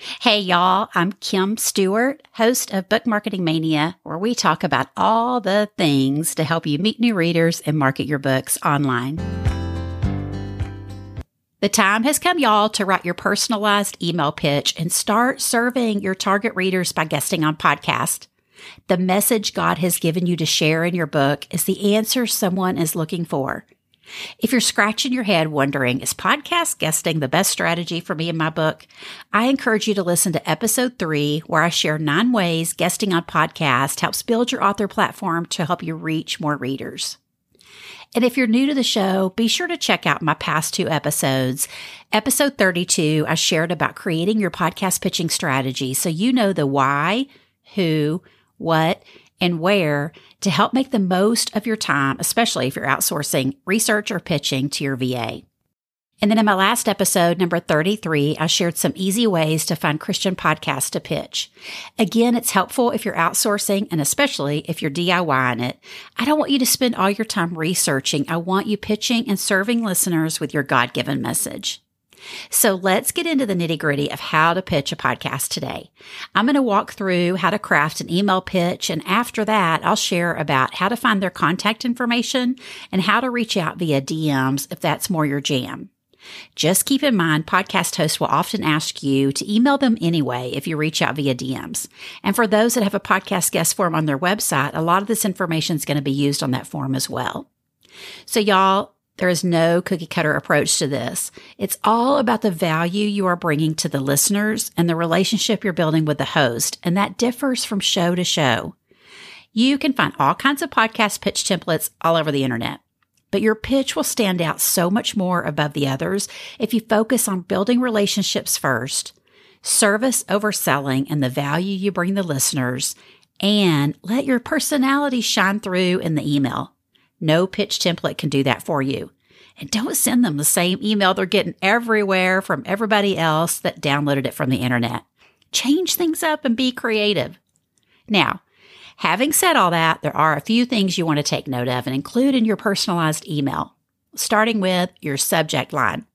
Hey, y'all, I'm Kim Stewart, host of Book Marketing Mania, where we talk about all the things to help you meet new readers and market your books online. The time has come, y'all, to write your personalized email pitch and start serving your target readers by guesting on podcast. The message God has given you to share in your book is the answer someone is looking for. If you're scratching your head wondering, is podcast guesting the best strategy for me in my book? I encourage you to listen to episode three, where I share nine ways guesting on podcast helps build your author platform to help you reach more readers. And if you're new to the show, be sure to check out my past two episodes. Episode 32, I shared about creating your podcast pitching strategy so you know the why, who, what, and where to help make the most of your time, especially if you're outsourcing research or pitching to your VA. And then in my last episode, number 33, I shared some easy ways to find Christian podcasts to pitch. Again, it's helpful if you're outsourcing and especially if you're DIYing it. I don't want you to spend all your time researching. I want you pitching and serving listeners with your God given message. So let's get into the nitty gritty of how to pitch a podcast today. I'm going to walk through how to craft an email pitch. And after that, I'll share about how to find their contact information and how to reach out via DMs if that's more your jam. Just keep in mind, podcast hosts will often ask you to email them anyway if you reach out via DMs. And for those that have a podcast guest form on their website, a lot of this information is going to be used on that form as well. So, y'all, there is no cookie cutter approach to this. It's all about the value you are bringing to the listeners and the relationship you're building with the host, and that differs from show to show. You can find all kinds of podcast pitch templates all over the internet, but your pitch will stand out so much more above the others if you focus on building relationships first, service over selling and the value you bring the listeners, and let your personality shine through in the email. No pitch template can do that for you. And don't send them the same email they're getting everywhere from everybody else that downloaded it from the internet. Change things up and be creative. Now, having said all that, there are a few things you want to take note of and include in your personalized email, starting with your subject line.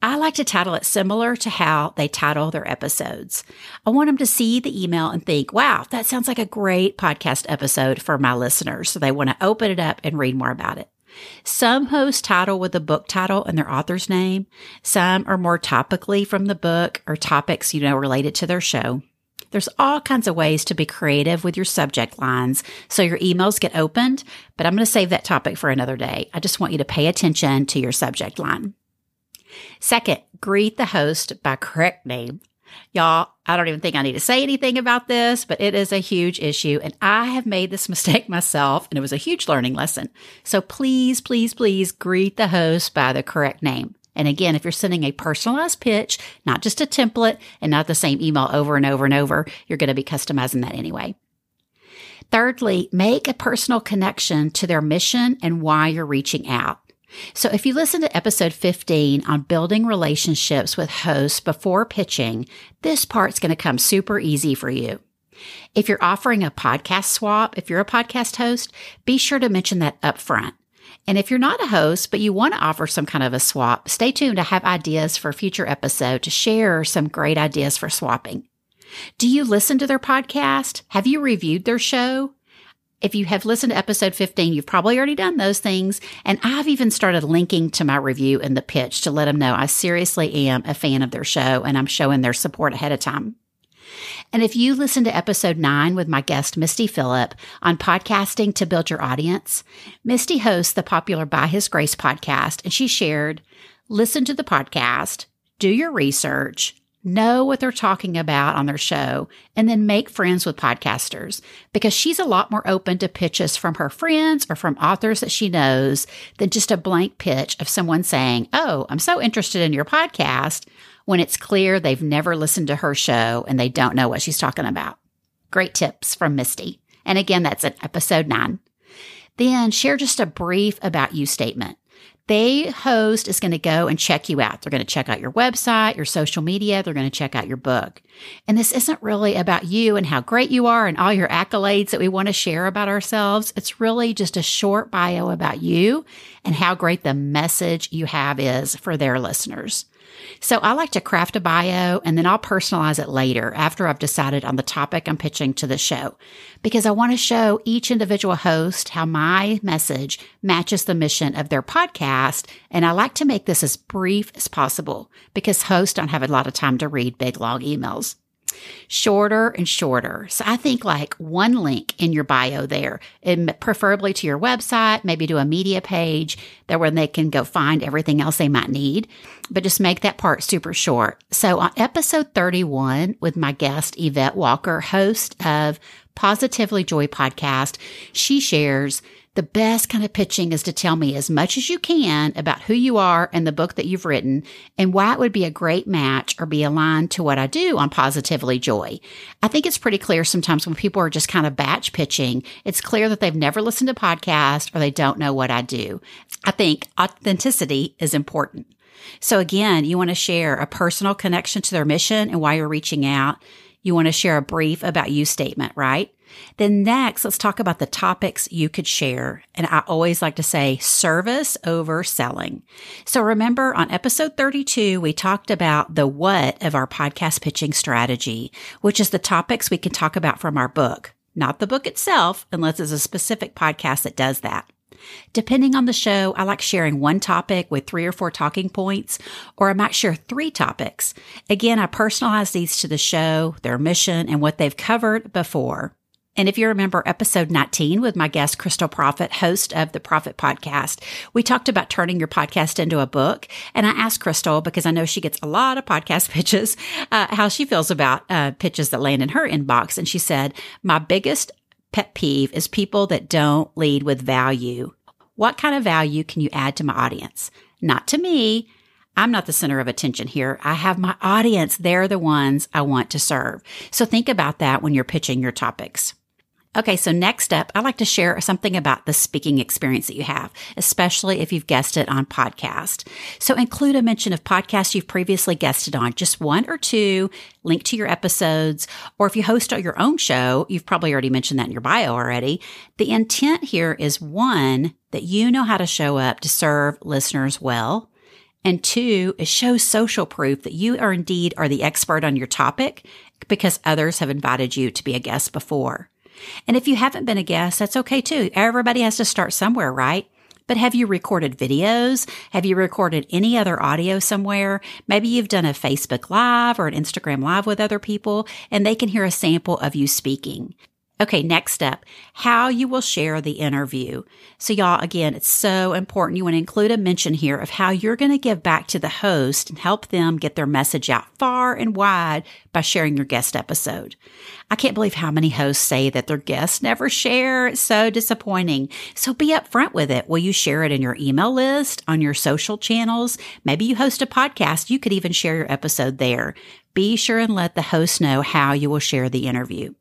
I like to title it similar to how they title their episodes. I want them to see the email and think, wow, that sounds like a great podcast episode for my listeners. So they want to open it up and read more about it. Some hosts title with the book title and their author's name. Some are more topically from the book or topics, you know, related to their show. There's all kinds of ways to be creative with your subject lines so your emails get opened, but I'm going to save that topic for another day. I just want you to pay attention to your subject line. Second, greet the host by correct name. Y'all, I don't even think I need to say anything about this, but it is a huge issue. And I have made this mistake myself, and it was a huge learning lesson. So please, please, please greet the host by the correct name. And again, if you're sending a personalized pitch, not just a template and not the same email over and over and over, you're going to be customizing that anyway. Thirdly, make a personal connection to their mission and why you're reaching out. So, if you listen to episode 15 on building relationships with hosts before pitching, this part's going to come super easy for you. If you're offering a podcast swap, if you're a podcast host, be sure to mention that up front. And if you're not a host, but you want to offer some kind of a swap, stay tuned. I have ideas for future episode to share some great ideas for swapping. Do you listen to their podcast? Have you reviewed their show? If you have listened to episode 15, you've probably already done those things. And I've even started linking to my review in the pitch to let them know I seriously am a fan of their show and I'm showing their support ahead of time. And if you listen to episode nine with my guest, Misty Phillip, on podcasting to build your audience, Misty hosts the popular By His Grace podcast, and she shared listen to the podcast, do your research, know what they're talking about on their show, and then make friends with podcasters because she's a lot more open to pitches from her friends or from authors that she knows than just a blank pitch of someone saying, Oh, I'm so interested in your podcast when it's clear they've never listened to her show and they don't know what she's talking about. Great tips from Misty. And again, that's in episode nine. Then share just a brief about you statement. They host is going to go and check you out. They're going to check out your website, your social media. They're going to check out your book. And this isn't really about you and how great you are and all your accolades that we want to share about ourselves. It's really just a short bio about you and how great the message you have is for their listeners. So I like to craft a bio and then I'll personalize it later after I've decided on the topic I'm pitching to the show because I want to show each individual host how my message matches the mission of their podcast. And I like to make this as brief as possible because hosts don't have a lot of time to read big long emails shorter and shorter. So I think like one link in your bio there, and preferably to your website, maybe to a media page there where they can go find everything else they might need, but just make that part super short. So on episode 31 with my guest, Yvette Walker, host of Positively Joy podcast, she shares the best kind of pitching is to tell me as much as you can about who you are and the book that you've written and why it would be a great match or be aligned to what I do on Positively Joy. I think it's pretty clear sometimes when people are just kind of batch pitching, it's clear that they've never listened to podcast or they don't know what I do. I think authenticity is important. So again, you want to share a personal connection to their mission and why you're reaching out. You want to share a brief about you statement, right? Then next, let's talk about the topics you could share. And I always like to say service over selling. So remember on episode 32, we talked about the what of our podcast pitching strategy, which is the topics we can talk about from our book, not the book itself, unless it's a specific podcast that does that. Depending on the show, I like sharing one topic with three or four talking points, or I might share three topics. Again, I personalize these to the show, their mission, and what they've covered before. And if you remember episode 19 with my guest, Crystal Profit, host of the Profit Podcast, we talked about turning your podcast into a book. And I asked Crystal, because I know she gets a lot of podcast pitches, uh, how she feels about uh, pitches that land in her inbox. And she said, My biggest pet peeve is people that don't lead with value. What kind of value can you add to my audience? Not to me. I'm not the center of attention here. I have my audience. They're the ones I want to serve. So think about that when you're pitching your topics. Okay, so next up, I'd like to share something about the speaking experience that you have, especially if you've guested on podcast. So include a mention of podcasts you've previously guested on, just one or two, link to your episodes, or if you host your own show, you've probably already mentioned that in your bio already. The intent here is one, that you know how to show up to serve listeners well. And two, it shows social proof that you are indeed are the expert on your topic because others have invited you to be a guest before. And if you haven't been a guest, that's okay too. Everybody has to start somewhere, right? But have you recorded videos? Have you recorded any other audio somewhere? Maybe you've done a Facebook Live or an Instagram Live with other people and they can hear a sample of you speaking. Okay, next step how you will share the interview. So, y'all, again, it's so important. You want to include a mention here of how you're going to give back to the host and help them get their message out far and wide by sharing your guest episode. I can't believe how many hosts say that their guests never share. It's so disappointing. So be upfront with it. Will you share it in your email list, on your social channels? Maybe you host a podcast. You could even share your episode there. Be sure and let the host know how you will share the interview.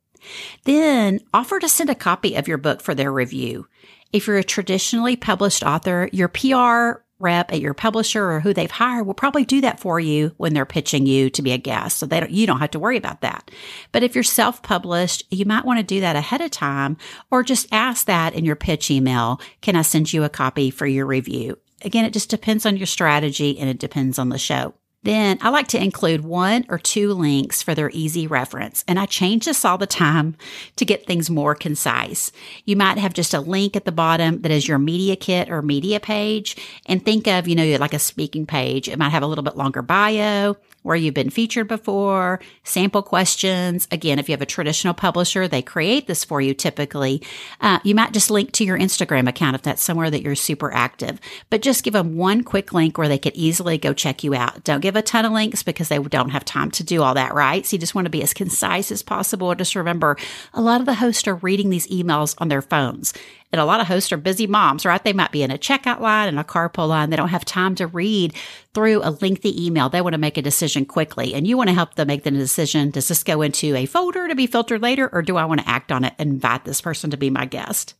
Then offer to send a copy of your book for their review. If you're a traditionally published author, your PR rep at your publisher or who they've hired will probably do that for you when they're pitching you to be a guest. So they don't, you don't have to worry about that. But if you're self-published, you might want to do that ahead of time or just ask that in your pitch email. Can I send you a copy for your review? Again, it just depends on your strategy and it depends on the show. Then I like to include one or two links for their easy reference. And I change this all the time to get things more concise. You might have just a link at the bottom that is your media kit or media page. And think of, you know, like a speaking page. It might have a little bit longer bio, where you've been featured before, sample questions. Again, if you have a traditional publisher, they create this for you typically. Uh, you might just link to your Instagram account if that's somewhere that you're super active, but just give them one quick link where they could easily go check you out. Don't give a ton of links because they don't have time to do all that, right? So you just want to be as concise as possible. Just remember, a lot of the hosts are reading these emails on their phones. And a lot of hosts are busy moms, right? They might be in a checkout line and a carpool line. They don't have time to read through a lengthy email. They want to make a decision quickly. And you want to help them make the decision. Does this go into a folder to be filtered later? Or do I want to act on it and invite this person to be my guest?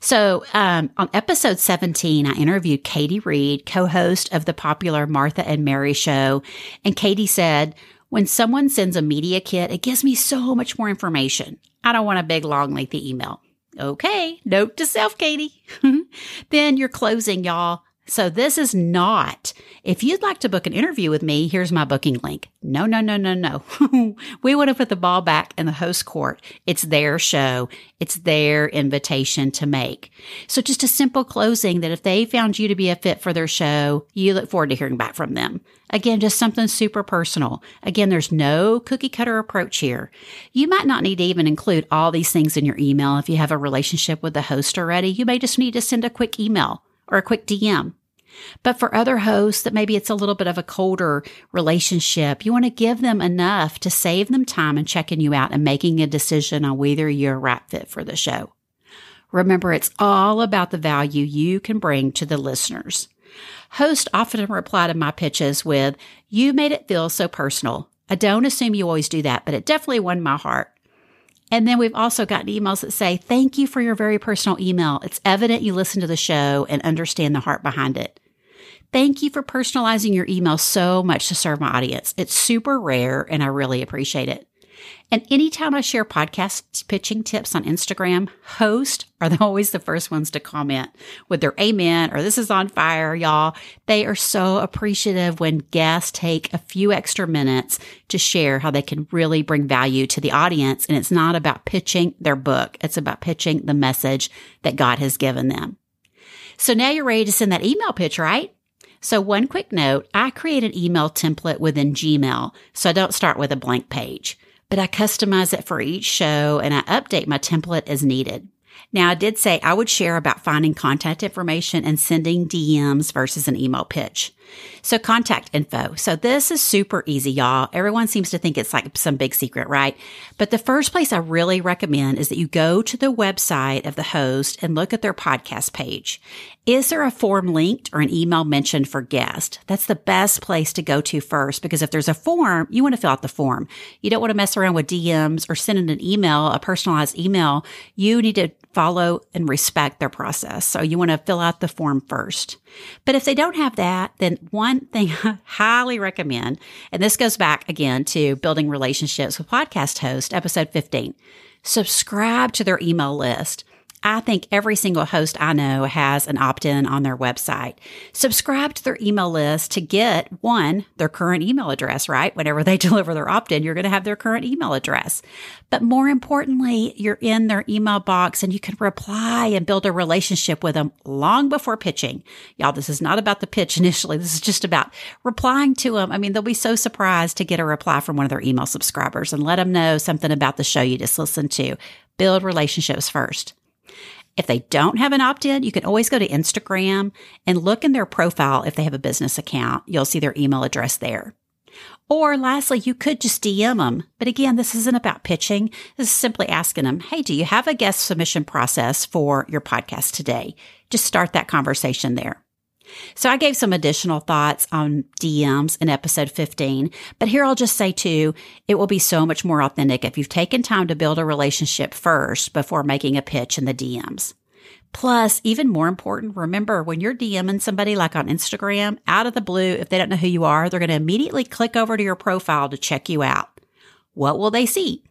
So, um, on episode 17, I interviewed Katie Reed, co host of the popular Martha and Mary show. And Katie said, when someone sends a media kit, it gives me so much more information. I don't want a big, long, lengthy email. Okay, note to self, Katie. then you're closing, y'all. So this is not, if you'd like to book an interview with me, here's my booking link. No, no, no, no, no. we want to put the ball back in the host court. It's their show. It's their invitation to make. So just a simple closing that if they found you to be a fit for their show, you look forward to hearing back from them. Again, just something super personal. Again, there's no cookie cutter approach here. You might not need to even include all these things in your email if you have a relationship with the host already. You may just need to send a quick email or a quick DM. But for other hosts that maybe it's a little bit of a colder relationship, you want to give them enough to save them time and checking you out and making a decision on whether you're a right fit for the show. Remember, it's all about the value you can bring to the listeners. Hosts often reply to my pitches with, You made it feel so personal. I don't assume you always do that, but it definitely won my heart. And then we've also gotten emails that say, Thank you for your very personal email. It's evident you listen to the show and understand the heart behind it. Thank you for personalizing your email so much to serve my audience. It's super rare and I really appreciate it. And anytime I share podcast pitching tips on Instagram, hosts are always the first ones to comment with their amen or this is on fire, y'all. They are so appreciative when guests take a few extra minutes to share how they can really bring value to the audience. And it's not about pitching their book. It's about pitching the message that God has given them. So now you're ready to send that email pitch, right? So one quick note, I create an email template within Gmail. So I don't start with a blank page but I customize it for each show and I update my template as needed. Now, I did say I would share about finding contact information and sending DMs versus an email pitch. So, contact info. So, this is super easy, y'all. Everyone seems to think it's like some big secret, right? But the first place I really recommend is that you go to the website of the host and look at their podcast page. Is there a form linked or an email mentioned for guest? That's the best place to go to first because if there's a form, you want to fill out the form. You don't want to mess around with DMs or sending an email, a personalized email. You need to follow and respect their process. So you want to fill out the form first. But if they don't have that, then one thing I highly recommend, and this goes back again to building relationships with podcast host, episode 15, subscribe to their email list. I think every single host I know has an opt in on their website. Subscribe to their email list to get one, their current email address, right? Whenever they deliver their opt in, you're going to have their current email address. But more importantly, you're in their email box and you can reply and build a relationship with them long before pitching. Y'all, this is not about the pitch initially. This is just about replying to them. I mean, they'll be so surprised to get a reply from one of their email subscribers and let them know something about the show you just listened to. Build relationships first. If they don't have an opt in, you can always go to Instagram and look in their profile if they have a business account. You'll see their email address there. Or lastly, you could just DM them. But again, this isn't about pitching. This is simply asking them, Hey, do you have a guest submission process for your podcast today? Just start that conversation there. So I gave some additional thoughts on DMs in episode 15, but here I'll just say too, it will be so much more authentic if you've taken time to build a relationship first before making a pitch in the DMs. Plus, even more important, remember when you're DMing somebody like on Instagram, out of the blue, if they don't know who you are, they're going to immediately click over to your profile to check you out. What will they see?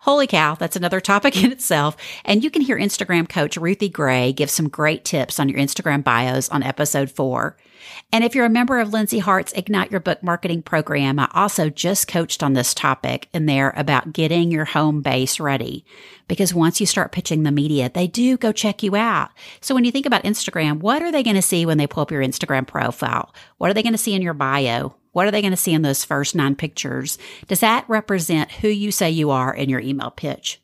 Holy cow, that's another topic in itself. And you can hear Instagram coach Ruthie Gray give some great tips on your Instagram bios on episode four. And if you're a member of Lindsay Hart's Ignite Your Book Marketing Program, I also just coached on this topic in there about getting your home base ready. Because once you start pitching the media, they do go check you out. So when you think about Instagram, what are they going to see when they pull up your Instagram profile? What are they going to see in your bio? What are they going to see in those first nine pictures? Does that represent who you say you are in your email pitch?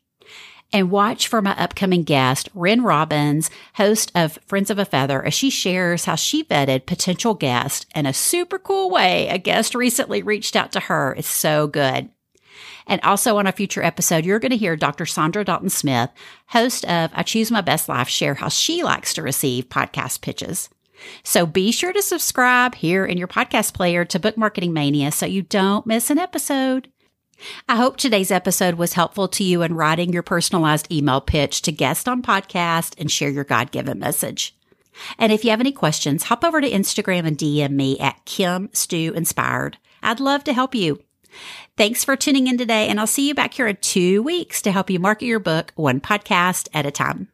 And watch for my upcoming guest, Ren Robbins, host of Friends of a Feather, as she shares how she vetted potential guests in a super cool way. A guest recently reached out to her. It's so good. And also on a future episode, you're going to hear Dr. Saundra Dalton Smith, host of I Choose My Best Life, share how she likes to receive podcast pitches. So be sure to subscribe here in your podcast player to Book Marketing Mania so you don't miss an episode. I hope today's episode was helpful to you in writing your personalized email pitch to guest on podcast and share your God given message. And if you have any questions, hop over to Instagram and DM me at Kim Stew Inspired. I'd love to help you. Thanks for tuning in today, and I'll see you back here in two weeks to help you market your book one podcast at a time.